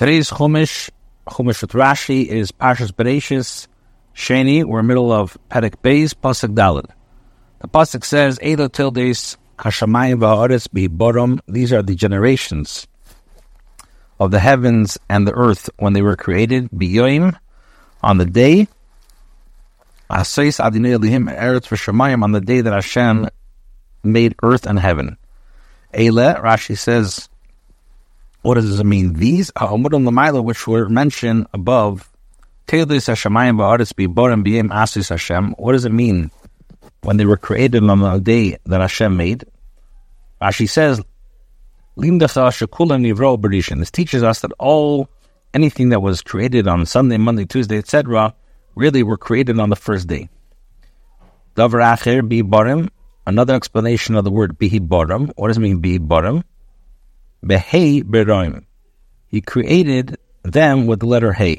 Today's Chumash, Chumash with Rashi, is Parshas Bereshis, Sheni. We're in the middle of Perek Beis, Pasuk Dalet. The Pasuk says, Elo Tildes, Kashamayim Va'aretz Borom. These are the generations of the heavens and the earth when they were created, Biyoim, on the day, Asais Adinei Elihim Eretz V'Shamayim, on the day that Hashem made earth and heaven. Eile, Rashi says, what does it mean? These are Umudim Lamaila, which were mentioned above. What does it mean when they were created on the day that Hashem made? Rashi says, This teaches us that all anything that was created on Sunday, Monday, Tuesday, etc., really were created on the first day. Another explanation of the word bihi barim. What does it mean bihi barim? Behei Beroim. He created them with the letter Hey.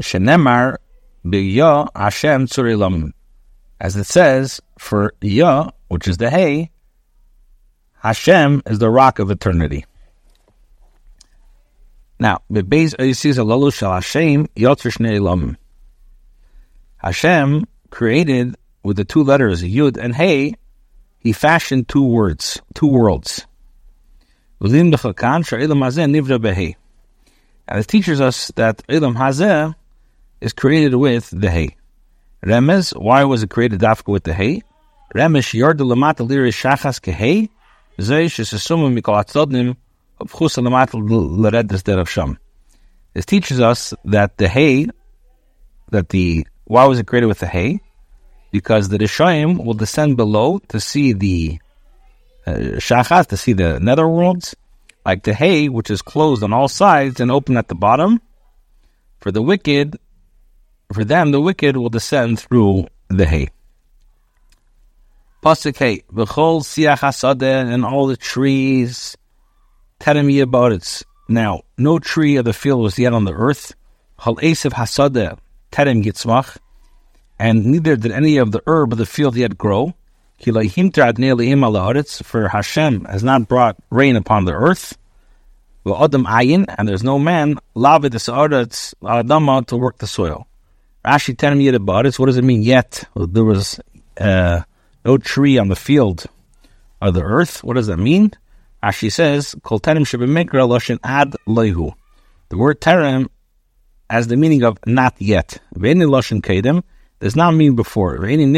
Shenemar B'Yah Hashem Tzurilam. As it says, for Yah, which is the Hey, Hashem is the rock of eternity. Now, Bebeis Oisiz Alalu Shal Hashem Yotr Hashem created with the two letters Yud and Hey he fashioned two words, two worlds. And it teaches us that Ilam Hazeh is created with the hay. Remez, why was it created dafka with the hay? Remesh yorda lamata liri shachas kehei, zay shesesumim mikol atzodnim, of of sham. This teaches us that the hay, that the, why was it created with the hay? Because the Rishayim will descend below to see the uh, Shachas, to see the netherworlds, like the hay, which is closed on all sides and open at the bottom. For the wicked, for them, the wicked will descend through the hay. Pasuk hay, v'chol siach hasadeh, and all the trees, telling me about it. Now, no tree of the field was yet on the earth. Hal esav hasadeh, terem yitzmach, and neither did any of the herb of the field yet grow. For Hashem has not brought rain upon the earth. And there's no man to work the soil. Rashi telling me about it. What does it mean yet? There was uh, no tree on the field of the earth. What does that mean? Rashi says, ad The word terem has the meaning of not yet does not mean before. And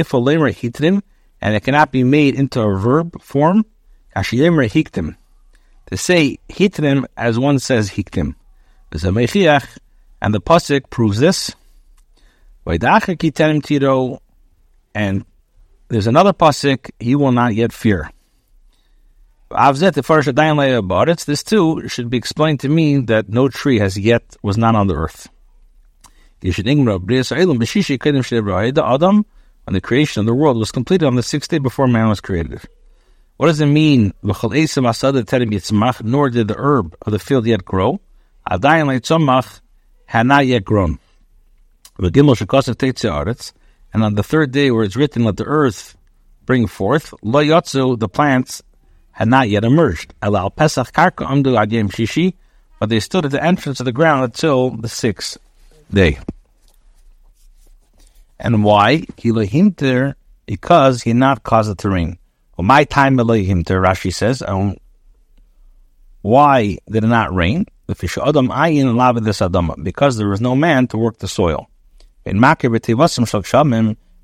it cannot be made into a verb form. To say hitrim as one says hiktim. And the pasuk proves this. Tiro and there's another pasuk, he will not yet fear. This too should be explained to mean that no tree has yet was not on the earth. Adam, when the creation of the world was completed on the sixth day before man was created. What does it mean? Nor did the herb of the field yet grow. had not yet grown. And on the third day where it's written, let the earth bring forth, the plants had not yet emerged. Allah Pesaku Adem Shishi, but they stood at the entrance of the ground until the sixth day. And why? Kilahimter, because he not caused it to rain. Well, my time Elohimter, Rashi says, um, why did it not rain? Because there was no man to work the soil. And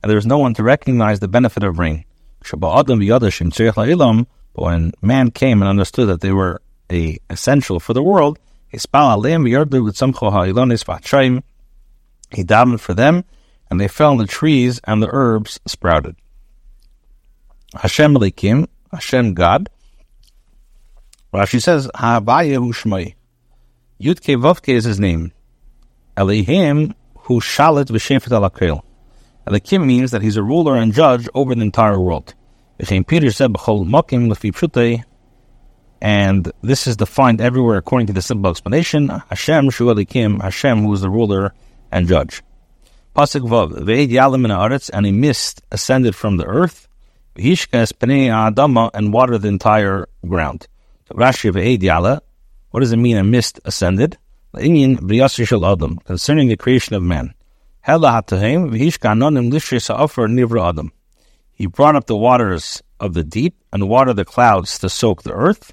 there was no one to recognize the benefit of rain. But when man came and understood that they were a essential for the world, he davened for them and they fell in the trees, and the herbs sprouted. Hashem Elikim, Hashem God. Rashi says, Ha'abaya hu shmai. Yudke Vavke is his name. Elihim hu shalit v'shefet. Elikim means that he's a ruler and judge over the entire world. Peter said, B'chol mokim l'fi and this is defined everywhere according to the simple explanation. Hashem Shu Elikim, Hashem who is the ruler and judge. Pasuk Vav, Ve'ed Yalim in and a mist ascended from the earth, V'hishkas Pnei Adama, and watered the entire ground. Rashi ve'ed yala. What does it mean a mist ascended? Concerning the creation of man. He brought up the waters of the deep and watered the clouds to soak the earth.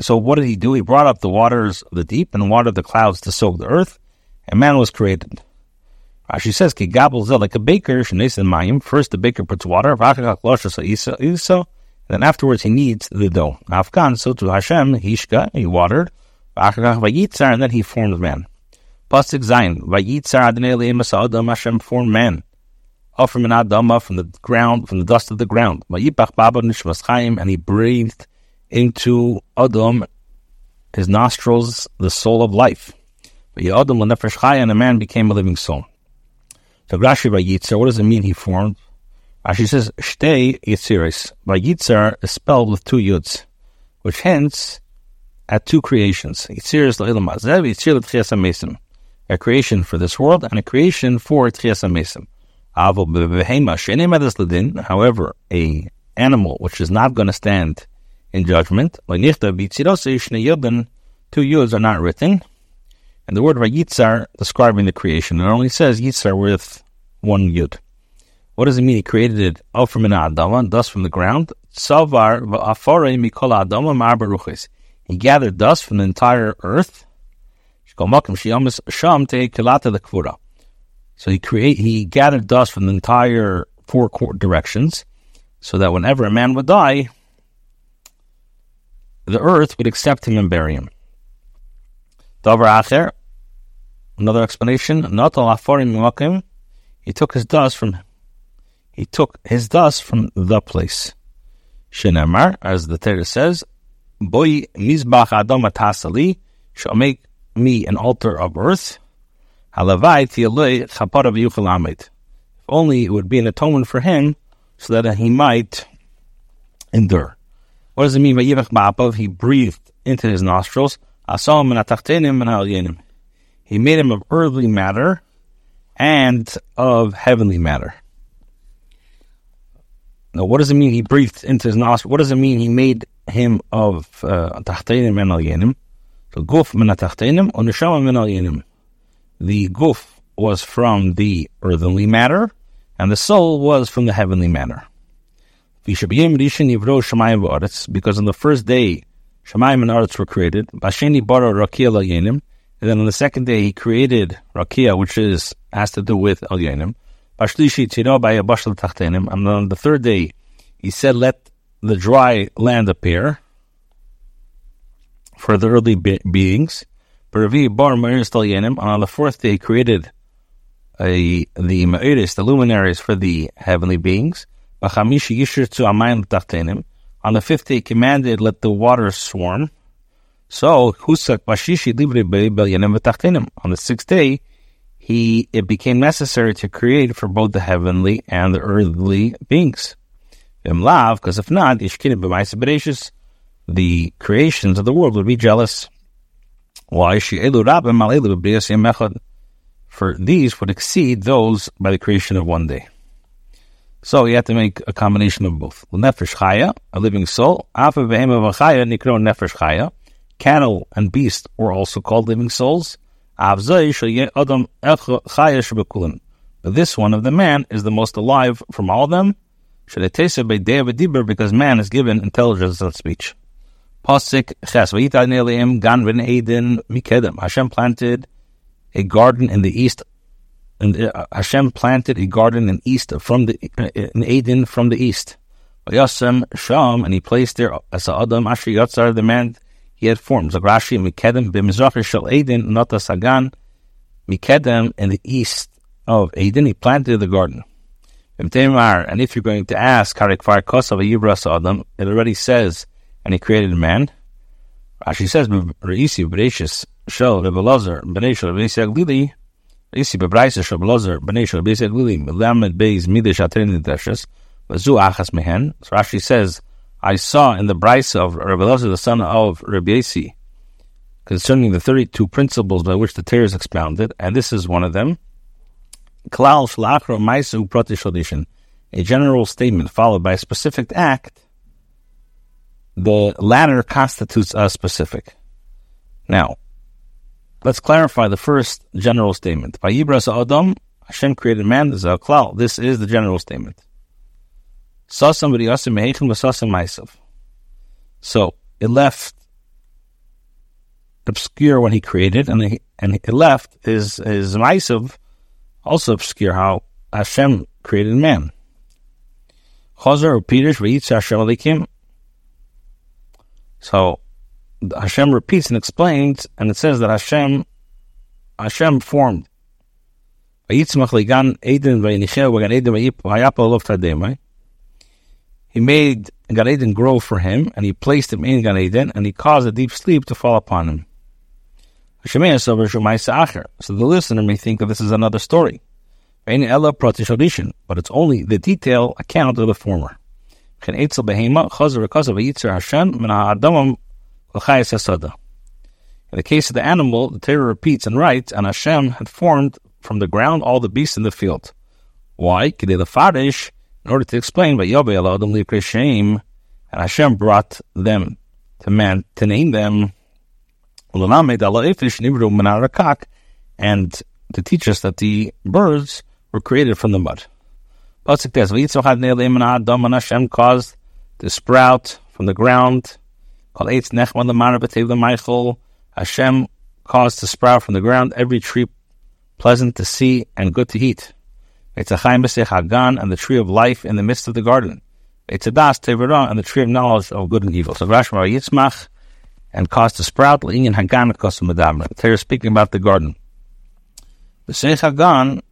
So what did he do? He brought up the waters of the deep and watered the clouds to soak the earth, and man was created. Rashi says, "Ki gabel like a baker mayim." First, the baker puts water, and then afterwards he kneads the dough. Afghan, so to Hashem, Hishka, he watered, and then he formed man. Pasuk Zayin, Vayitzar Adonai Adam Hashem formed man. An Adama, from the ground, from the dust of the ground. Vayipach Baba Nishmas and he breathed into Adam, his nostrils, the soul of life. Adam and a man became a living soul. So Rashi Vayitzar, what does it mean he formed? Rashi says, Shtei Yitziris. By Vayitzar is spelled with two yuds, which hence at two creations. Yitziris La'ilam Azev, Yitzir L'Tchias HaMesim. A creation for this world and a creation for Tchias HaMesim. However, a animal which is not going to stand in judgment, two yuds are not written, and the word Vayitzar describing the creation, it only says Yitzar with one yud. What does it mean? He created it out from an adama, dust from the ground. He gathered dust from the entire earth. So he create he gathered dust from the entire four directions, so that whenever a man would die, the earth would accept him and bury him. Davar acher, another explanation. Not al aforim He took his dust from he took his dust from the place. Shinamar, as the Torah says, Boy mizbach adam atasali shall make me an altar of earth. If only it would be an atonement for him, so that he might endure. What does it mean by Ma'apav? He breathed into his nostrils. He made him of earthly matter and of heavenly matter. Now, what does it mean he breathed into his nostrils? What does it mean he made him of uh, Tachteinim and Al So, Guf min and Neshama min Al The Guf was from the earthly matter, and the soul was from the heavenly matter. Because on the first day, Shemayim and Arts were created. And then on the second day he created Rakia, which is has to do with Al Yenim. And on the third day, he said, let the dry land appear for the early be- beings. And on the fourth day, he created a, the Ma'iris, the luminaries for the heavenly beings. On the fifth day, he commanded, let the waters swarm. So, on the sixth day, he it became necessary to create for both the heavenly and the earthly beings. Because if not, the creations of the world would be jealous. Why? For these would exceed those by the creation of one day. So you have to make a combination of both. Nefesh chaya, a living soul. nefesh chaya. Cattle and beasts were also called living souls. But this one of the man is the most alive from all of them. Because man is given intelligence of speech. Pasik Ches Gan Eden Mikedem. Hashem planted a garden in the east. And uh, Hashem planted a garden in east from the in Eden from the east. Yasem Sham, and he placed there as Adam Asher Yatzar, the man he had formed. Zagrashi Mikedem b'mizrach shel Eden nata sagan Mikedem in the east of Eden. He planted the garden. And if you're going to ask Karikfar Kosav Yibras Adam, it already says, and he created a man. Rashi says, Reisi Bereshis Shel Rebelazar Beneshel Rebesi Aglili Reisi Bebraisa Shel Belazar Beneshel Rebesi Aglili Melamed Beis Midish Aterin Nidreshes Vazu Achas Mehen. So Rashi says, I saw in the Brisa of Rabbi Elazar, the son of Rabbi Yasi, concerning the 32 principles by which the Torah is expounded, and this is one of them. A general statement followed by a specific act the latter constitutes a specific. Now, let's clarify the first general statement. Vayibras Adam, Hashem created man, this is a klal. This is the general statement. Saw somebody else in myself. So it left obscure when he created, and he, and it left his his Maisav also obscure how Hashem created man. Hashem. So Hashem repeats and explains, and it says that Hashem Hashem formed. He made Gan Eden grow for him, and he placed him in Gan Eden, and he caused a deep sleep to fall upon him. So the listener may think that this is another story. But it's only the detailed account of the former. In the case of the animal, the Torah repeats and writes, and Hashem had formed from the ground all the beasts in the field. Why? In order to explain, but and Hashem brought them to man to name them and to teach us that the birds were created from the mud. Hashem caused to sprout from the ground. Hashem caused to sprout from the ground every tree pleasant to see and good to eat. It's a Chaim B'Sech Hagan and the tree of life in the midst of the garden. It's a Das Tevirah and the tree of knowledge of good and evil. So Rashma Yitzmach and caused to sprout in Hagan The Torah is speaking about the garden. The Seich Hagan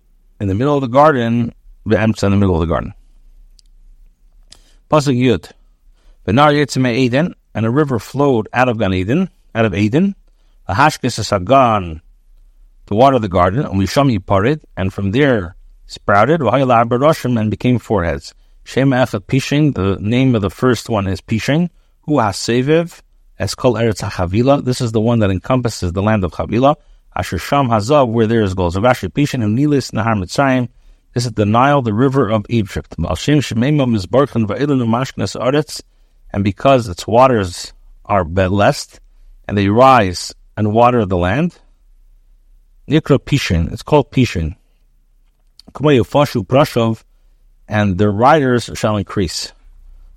in the middle of the garden, the in the middle of the garden. Pasuk Yud. Benar Yitzme Eden, and a river flowed out of Gan Eden, out of Eden. The Hashkis is Hagan, to water the garden, and Misham Yiparid, and from there sprouted, Vahayla Baroshim, and became foreheads. Shema Echad Pishin, the name of the first one is Pishin, Hu Haseviv, Eskol Eretz HaChavila. This is the one that encompasses the land of Chavila. Asher Sham Hazav, where there is gold. Zavashi Pishin and Nilis Nahar Mitzrayim. This is the Nile, the river of Egypt. Malshim Shemema Mizbarchan Va'ilinu Mashknes Aretz. And because its waters are blessed, and they rise and water the land, Nikra Pishin, it's called Pishin. Fashu Brashov, and their riders shall increase.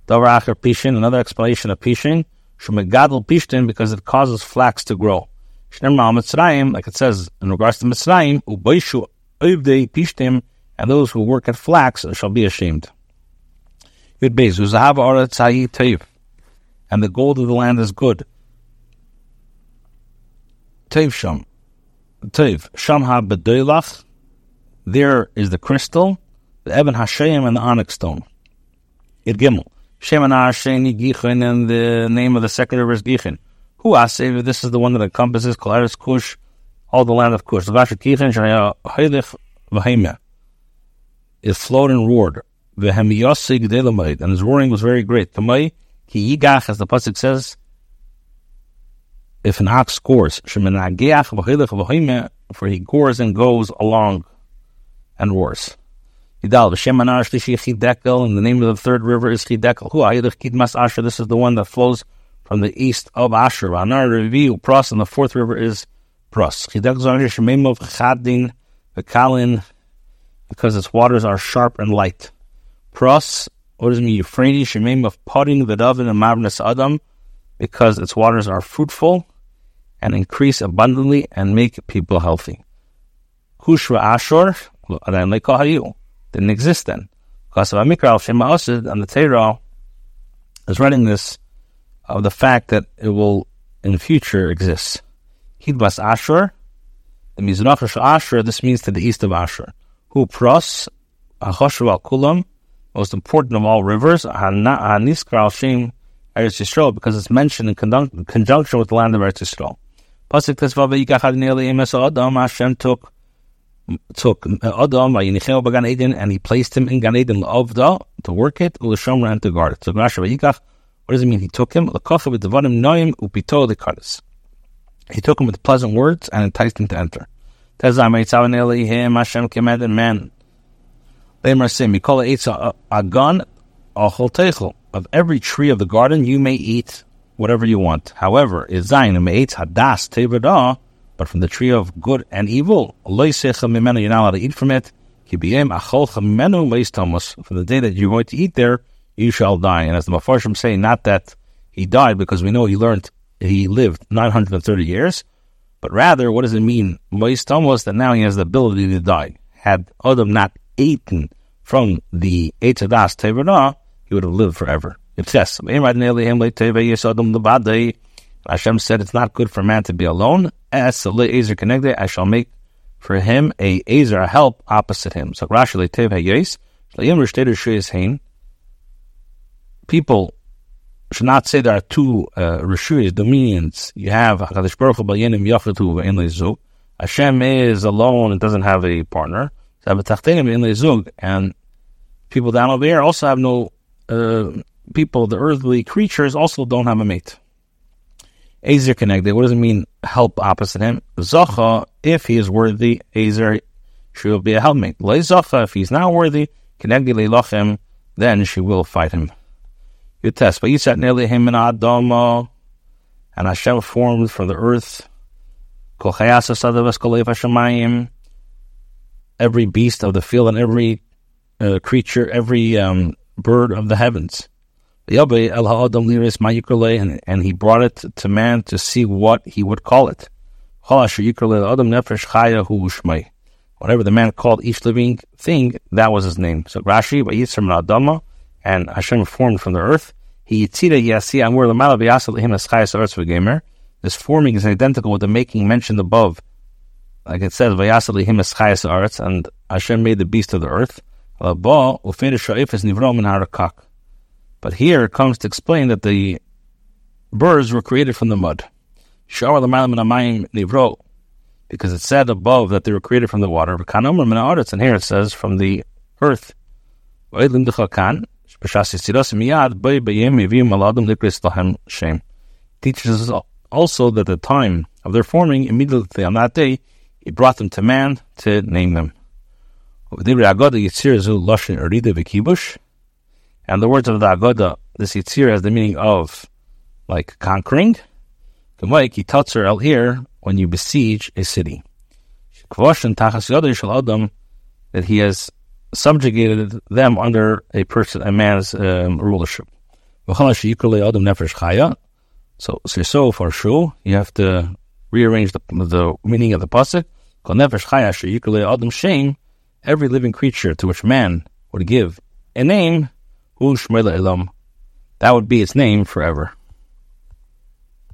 Davaracher Pishin, another explanation of Pishin, Shumegadol Pishtin, because it causes flax to grow. Mitzrayim, like it says in regards to Mitzrayim, Ubaishu Oivdei Pishtim, and those who work at flax shall be ashamed. Yud Beis, and the gold of the land is good. Teiv Sham, Teiv, Sham Ha there is the crystal, the Eben Hashem, and the onyx stone. It Gimel. Shemana Sheni Gichin, and the name of the river is Gichin. Who Asev, this is the one that encompasses Kalaris Kush, all the land of Kush. It flowed and roared. And his roaring was very great. Tamai, ki yigach, as the Pasuk says, if an ox scores, for he gores and goes along and roars. Yidal, V'shem anar shlishi chidekel, and the name of the third river is chidekel. Hu ayidach kidmas asher, this is the one that flows from the east of Asher. Anar reviu pros, and the fourth river is pros. Chidekel zanar shememov chadin v'kalin, because its waters are sharp and light. Pros, what does it mean? Euphrates, shememov podin v'davin and mavnes adam, because its waters are fruitful and increase abundantly and make people healthy. Hushra Ashur, didn't exist then. Because of Amikra Osid and the Torah is writing this of the fact that it will in the future exist. Hidbas Ashur, the Mizrach Ashur, this means to the east of Ashur. Hu Pros, Ahoshu al Kulam, most important of all rivers, Haniskar al Shem Eretz Yisrael, because it's mentioned in conjunction with the land of Eretz Yisrael. Pasuk Tesvav Yikachad Nearly Adam, Hashem took took Adam Gan Eden and he placed him in Gan Eden Avda to work it, Ulashomra and to guard it. So Rashi Vayikach, what does it mean? He took him Lakocha with Devanim Noim Upito the He took him with pleasant words and enticed him to enter. Tezam Eitzavin Elihim Hashem Kemed and man. Teichel. of every tree of the garden you may eat whatever you want. However, hadas but from the tree of good and evil, you're not allowed to eat from it. From the day that you're going to eat there, you shall die. And as the Mefarshim say, not that he died because we know he learned, he lived 930 years, but rather, what does it mean? Moistamos that now he has the ability to die. Had Adam not eaten from the Eitzadas Tevirah, he would have lived forever. It says, Hashem said it's not good for man to be alone. As the Azer connected, I shall make for him a Ezer, a help opposite him. So Rashi people should not say there are two uh, dominions. You have Hashem is alone and doesn't have a partner. And people down over here also have no, uh, people, the earthly creatures also don't have a mate. Ezer kenegdo. What does it mean? Help opposite him. Zacha, if he is worthy, Ezer she will be a helpmate. Le Zacha, if he's not worthy, connected lochem, then she will fight him. You test. But you said nearly him and Adama, and Hashem formed from the earth. Every beast of the field and every uh, creature, every um, bird of the heavens. And, and he brought it to man to see what he would call it. Whatever the man called each living thing, that was his name. So Rashi, Vayisram Adama, and Hashem formed from the earth. He. This forming is identical with the making mentioned above. Like it says, v'yasal him eschayas arts, and Hashem made the beast of the earth. But here it comes to explain that the birds were created from the mud. Because it said above that they were created from the water. And here it says from the earth. Teaches us also that the time of their forming, immediately on that day, he brought them to man to name them. And the words of the Agoda, this Yitzir has the meaning of like conquering. when you besiege a city. That he has subjugated them under a person, a man's um, rulership. So, so, so for sure, you have to rearrange the, the meaning of the pasuk. Every living creature to which man would give a name, that would be its name forever.